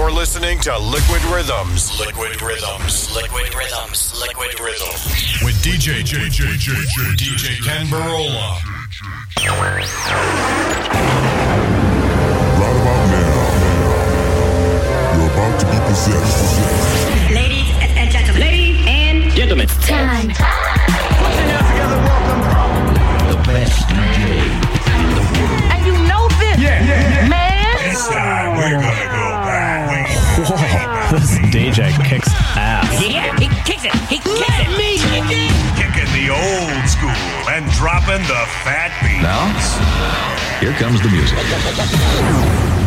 You're listening to Liquid Rhythms. Liquid Rhythms. Liquid Rhythms. Liquid Rhythms. With DJ JJJJ DJ Ken Barola. Right about now, you're about to be possessed. Ladies and gentlemen. Ladies and Gentlemen, time. the best DJ in the world. And you know this, man. This DJ kicks ass. Yeah, he kicks it. He kicks it. Me Kicking the old school and dropping the fat beat. Now, here comes the music.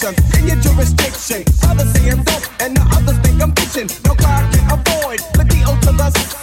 The station in your jurisdiction. Others saying dope, and the others think I'm bitching. No crowd can avoid the D.O. to the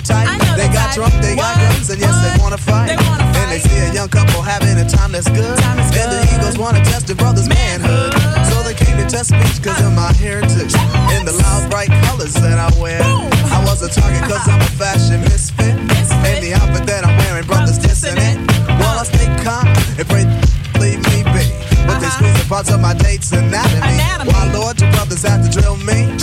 They got type. drunk, they what? got guns, and yes, what? they wanna fight. They wanna fight. And they see a young couple having a time that's good. Time and good. the Eagles wanna test the brother's manhood. manhood. So they came to test me cause of my heritage. In the loud, bright colors that I wear. Boom. I was a target cause I'm a fashion misfit. misfit. And the outfit that I'm wearing, brothers dissonant. While I stay calm and pray, leave me be. But uh -huh. they squeeze the parts of my date's anatomy. anatomy. Why, Lord, your brothers have to drill me?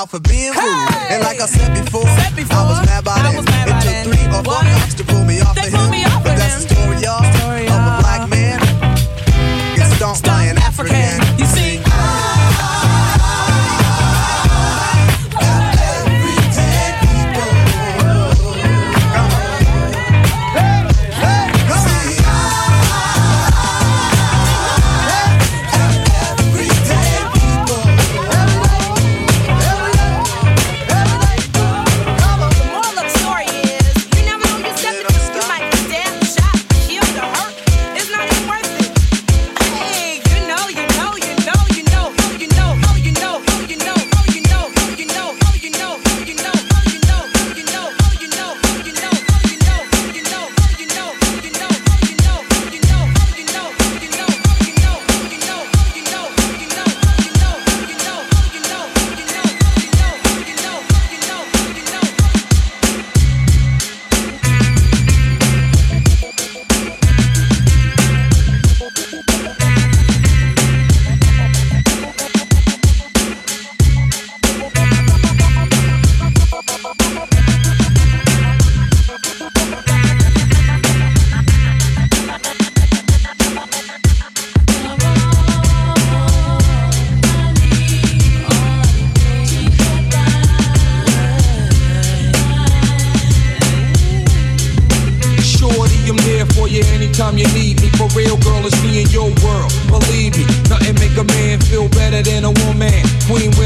out for being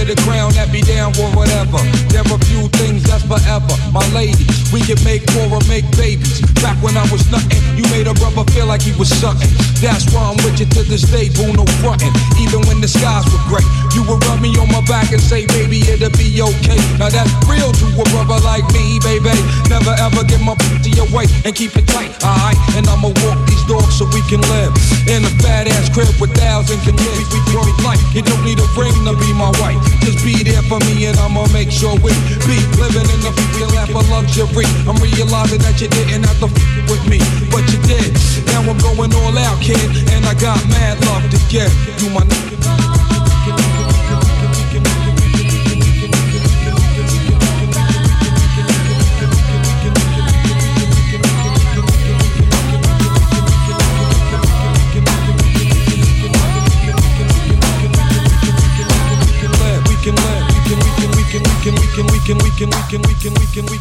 the crown, that be down for whatever. There are few things that's forever. My lady, we can make more or make babies. Back when I was nothing, you made a brother feel like he was sucking. That's why I'm with you to this day, boo, no frontin'. Even when the skies were gray, you would rub me on my back and say, baby, it'll be okay. Now that's real to a brother like me, baby. Never ever give my to your way and keep it tight, alright? And I'ma walk these dogs so we can live in a badass crib with thousands can live. We, we, life. You don't need a ring to be my wife. Just be there for me and I'ma make sure we be living in the future lap of luxury. I'm realizing that you didn't have to f- with me, but you did. Now I'm going all out, kid, and I got mad love to give you my nigga.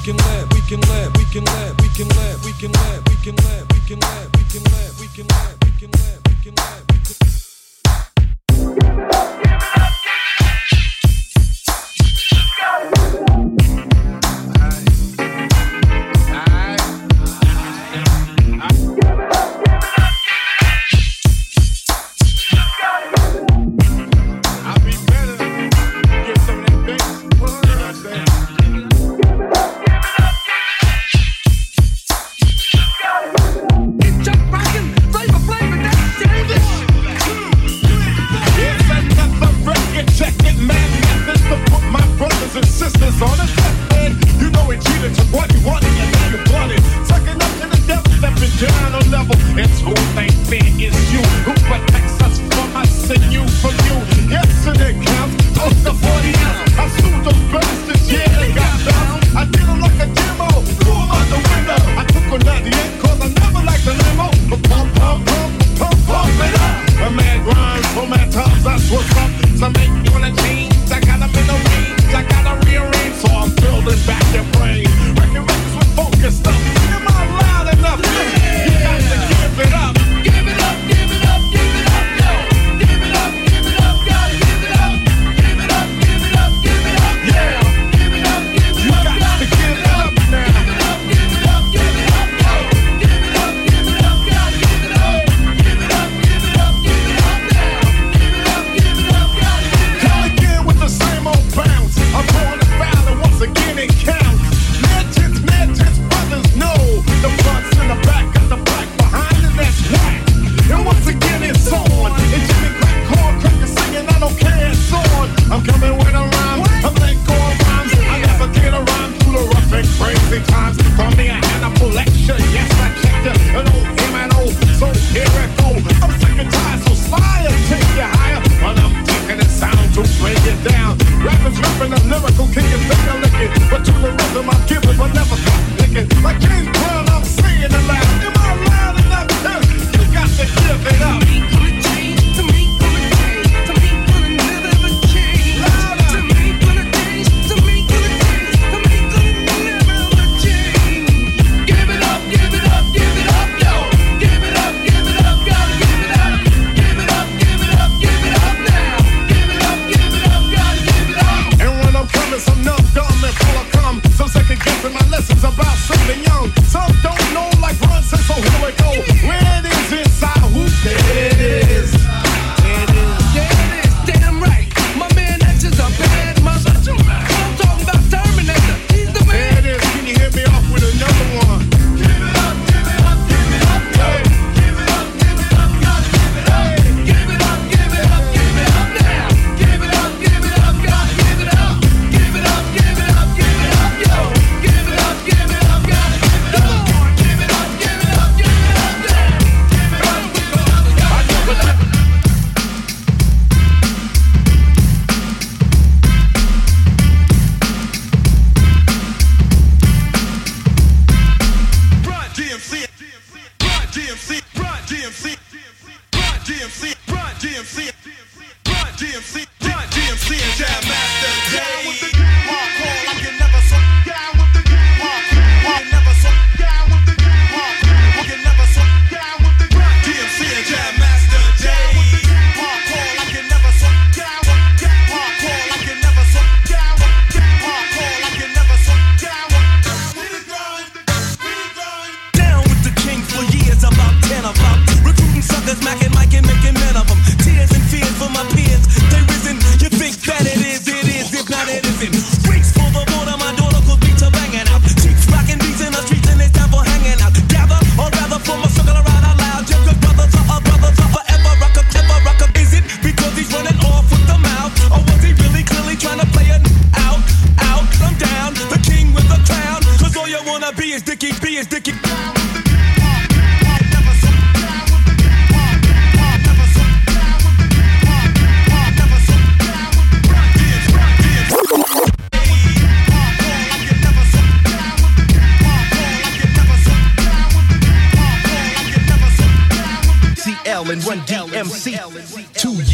can live, we can live, we can live, we can live, we can live, we can live, we can live, we can live, we can live, we can live, we can live, we can live.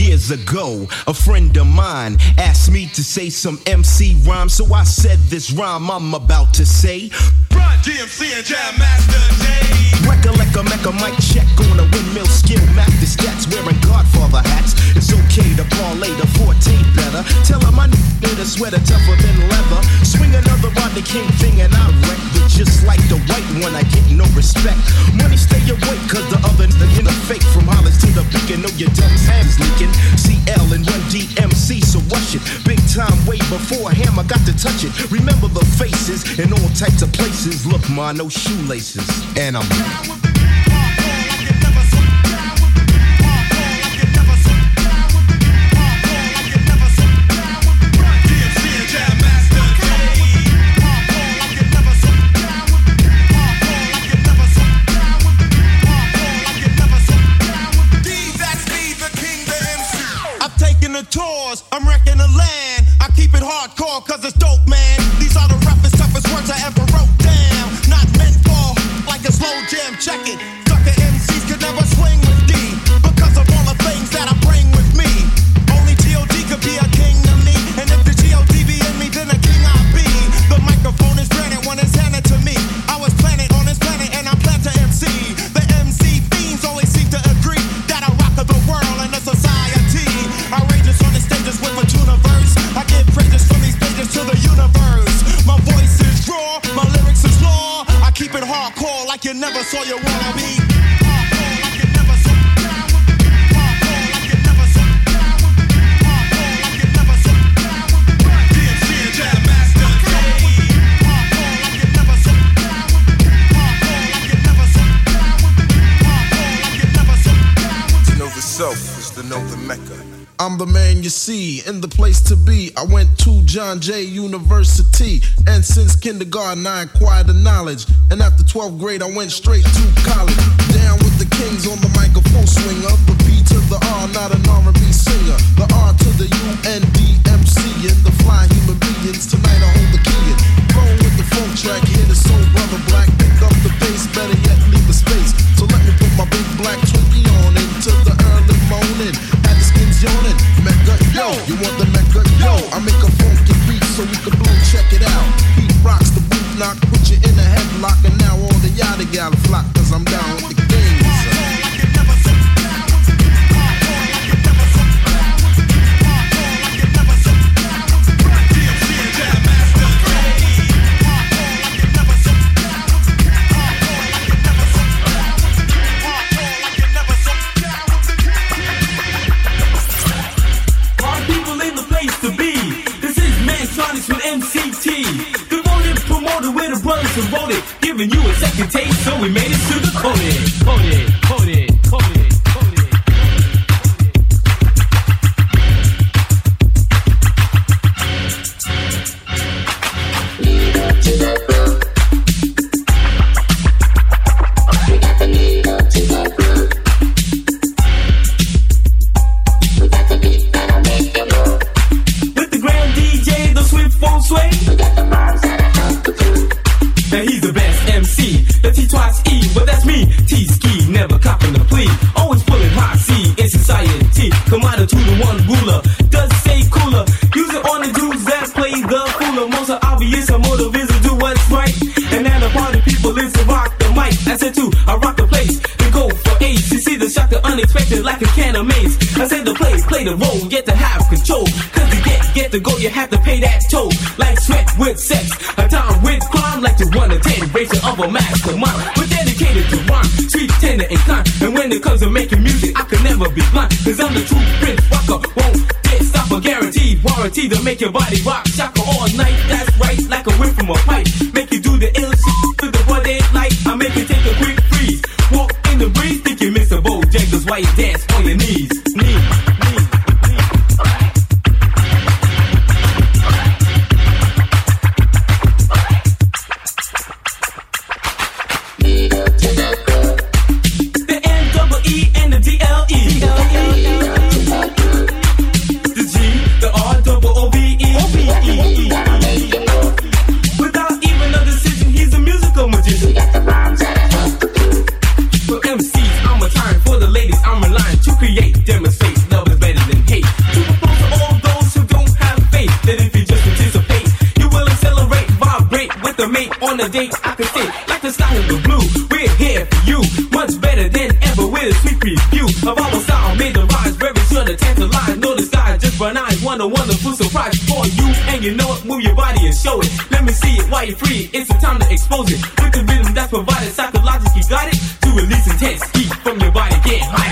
Years ago, a friend of mine asked me to say some MC rhyme, so I said this rhyme I'm about to say. Run DMC and Jam Master J. Recollect a mecca mic check on a windmill skill map the stats wearing Godfather hats. It's okay to parlay the forte better. Tell him I need a sweater tougher than leather. Swing another rod the king thing and I wreck. But just like the white one, I get no respect. Money stay awake cause the other in the fake from Hollis to the beacon. Know your dumb hands leaking. CL and Run DMC, so rush it. Big time way before Hammer got to touch it. Remember the faces in all types of places. Look, ma, no shoelaces. And I'm I've I'm the man you see in the place to be. I went to John Jay University, and since kindergarten I acquired the knowledge. And after 12th grade, I went straight to college. Down with the kings on the microphone swinger, the B to the R, not an R&B singer. The R to the U N D M C and the fly human beings. Tonight I hold the key. in. Flowing with the funk track, hit it so brother black. Pick up the bass, better yet leave the space. So let me put my big black Twinkie on into the early morning. Yawning. Mecca, yo, you want the Mecca, yo? I make a funky beat so we can blow. Check it out. Heat rocks the boot knock, put you in a headlock, and now all the yada gal flock, cause I'm down The sway. Now he's the best MC, the T twice E, but that's me. T ski, never copping the plea. Always pulling high C in society. Commander to the one ruler, does say cooler. Use it on the dudes that play the cooler. Most are obvious, a motive is to do what's right. And now the party people is to rock the mic. I said too, I rock the place. And go for ace. You see the shock, the unexpected, like a can of maze. I said the play, play the role, get to. Cause to to go, you have to pay that toll. Like sweat with sex, a time with crime, like to one to ten, ratio of a mastermind. We're dedicated to rhyme, sweet, tender, and kind. And when it comes to making music, I can never be blind. Cause I'm the true prince rocker, won't get stop a guaranteed warranty to make your body rock. Shaka all night, that's right, like a whip from a pipe. Make you do the ill shit with the broad daylight. I make you take a quick freeze. Walk in the breeze, think you miss a Bojangles while you dance on your knees. Knees. While you're free. It's the time to expose it. With the rhythm that's provided, psychologically got it. To release intense heat from your body. Get. High.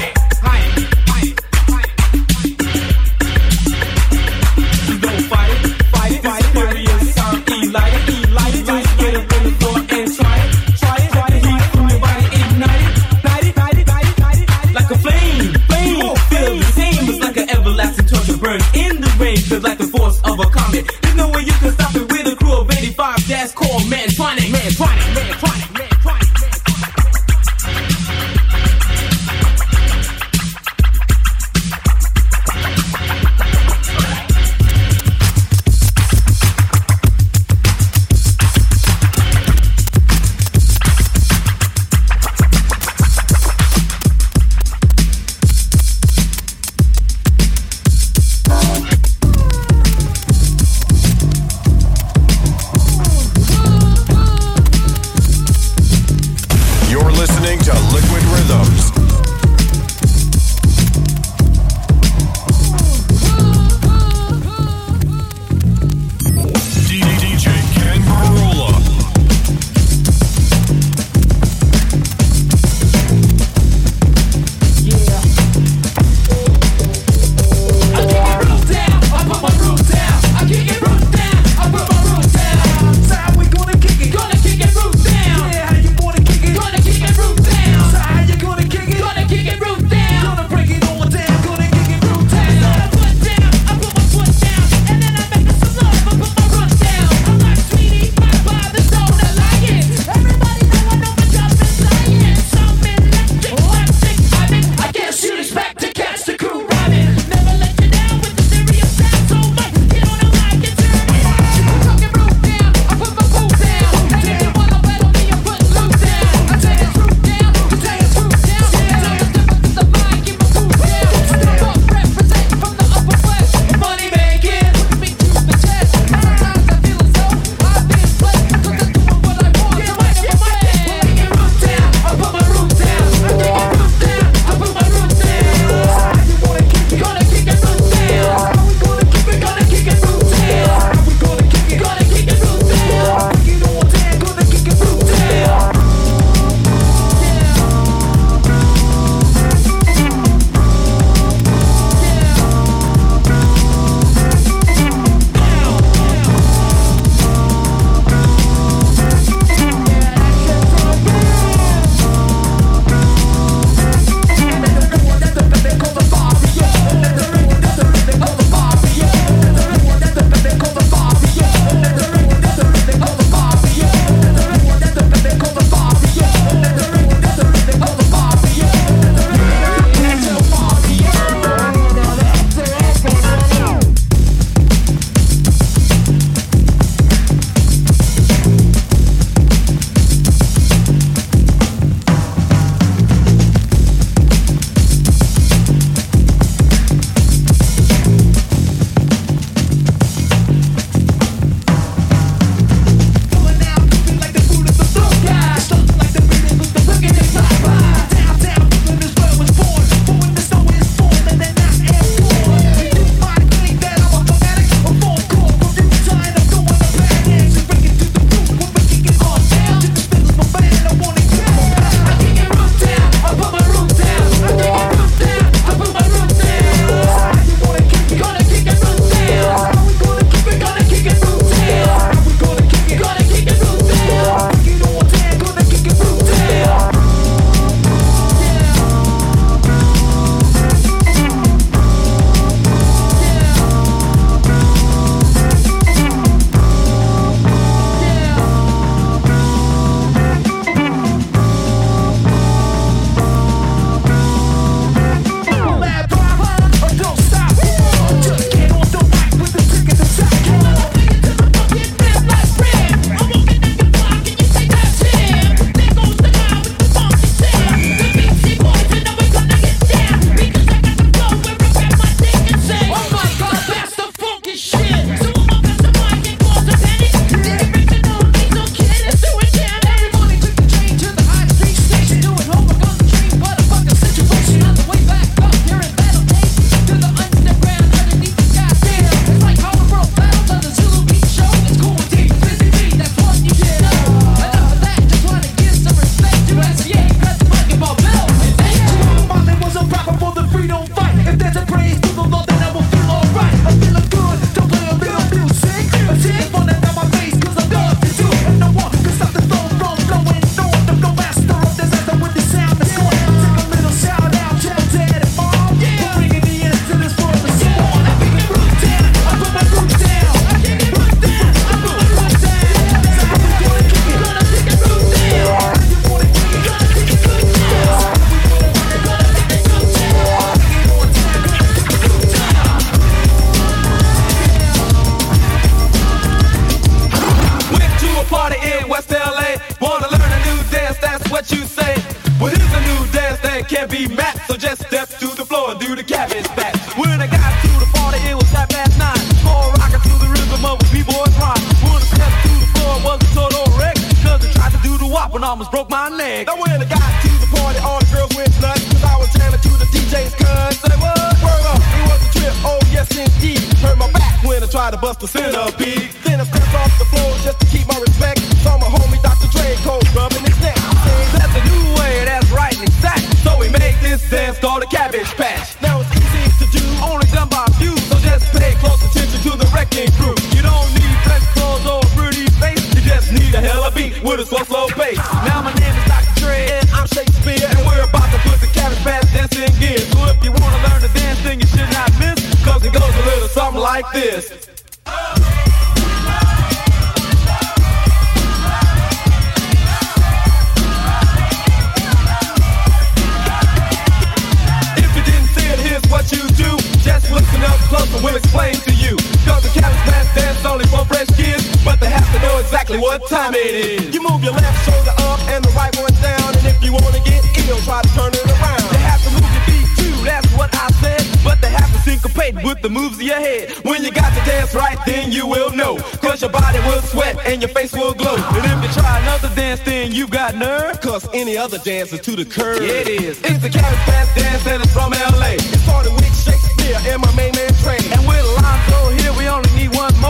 Have with the moves of your head. When you got to dance right, then you will know. Cause your body will sweat and your face will glow. And if you try another dance, then you got nerve. Cause any other dance is to the curve. Yeah, it is. It's the cabbage patch dance and it's from LA. It started with Shakespeare and my main man Trey. And with Alonzo here, we only need one more.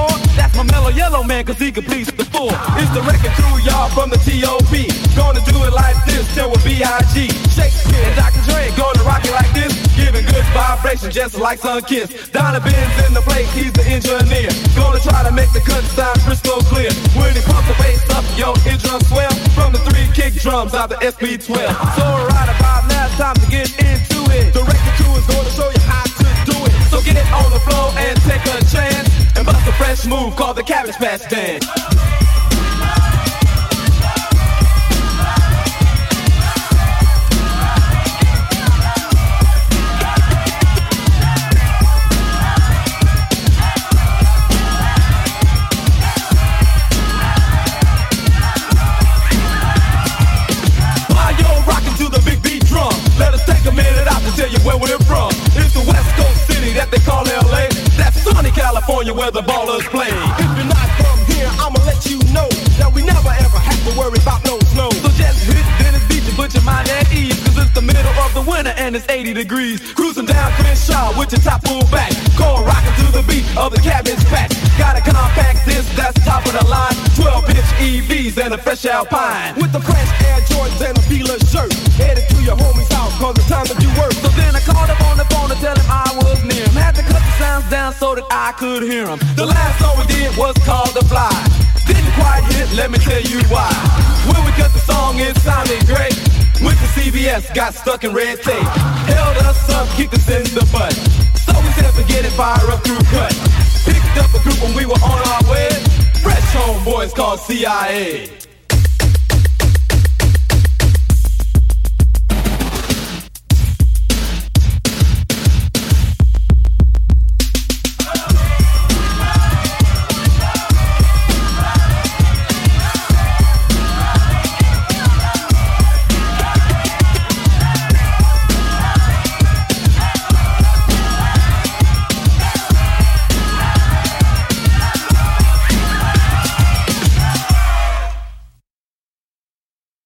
My yellow man, cause he completes the four. It's the record crew, y'all, from the T.O.P. Gonna do it like this, till we B.I.G. Shakespeare and Dr. Dre gonna rock it like this. Giving good vibrations just like Sun Kiss. Donovan's in the place, he's the engineer. Gonna try to make the cut sound crystal clear. When he pumps the bass up, yo, eardrum swell. From the three kick drums out the SP12. So right about now, it's time to get into it. The record crew is gonna show you how to do it. So get it on the floor and take a chance and bust a fresh move called the Cabbage Patch Dance. Sounds down so that I could hear him. The last song we did was called The Fly. Didn't quite hit, let me tell you why. When we cut the song, it sounded great. Went to CBS, got stuck in red tape. Held us up, kicked us in the butt. So we said forget it, fire up through cut. Picked up a group when we were on our way. Fresh homeboys called CIA.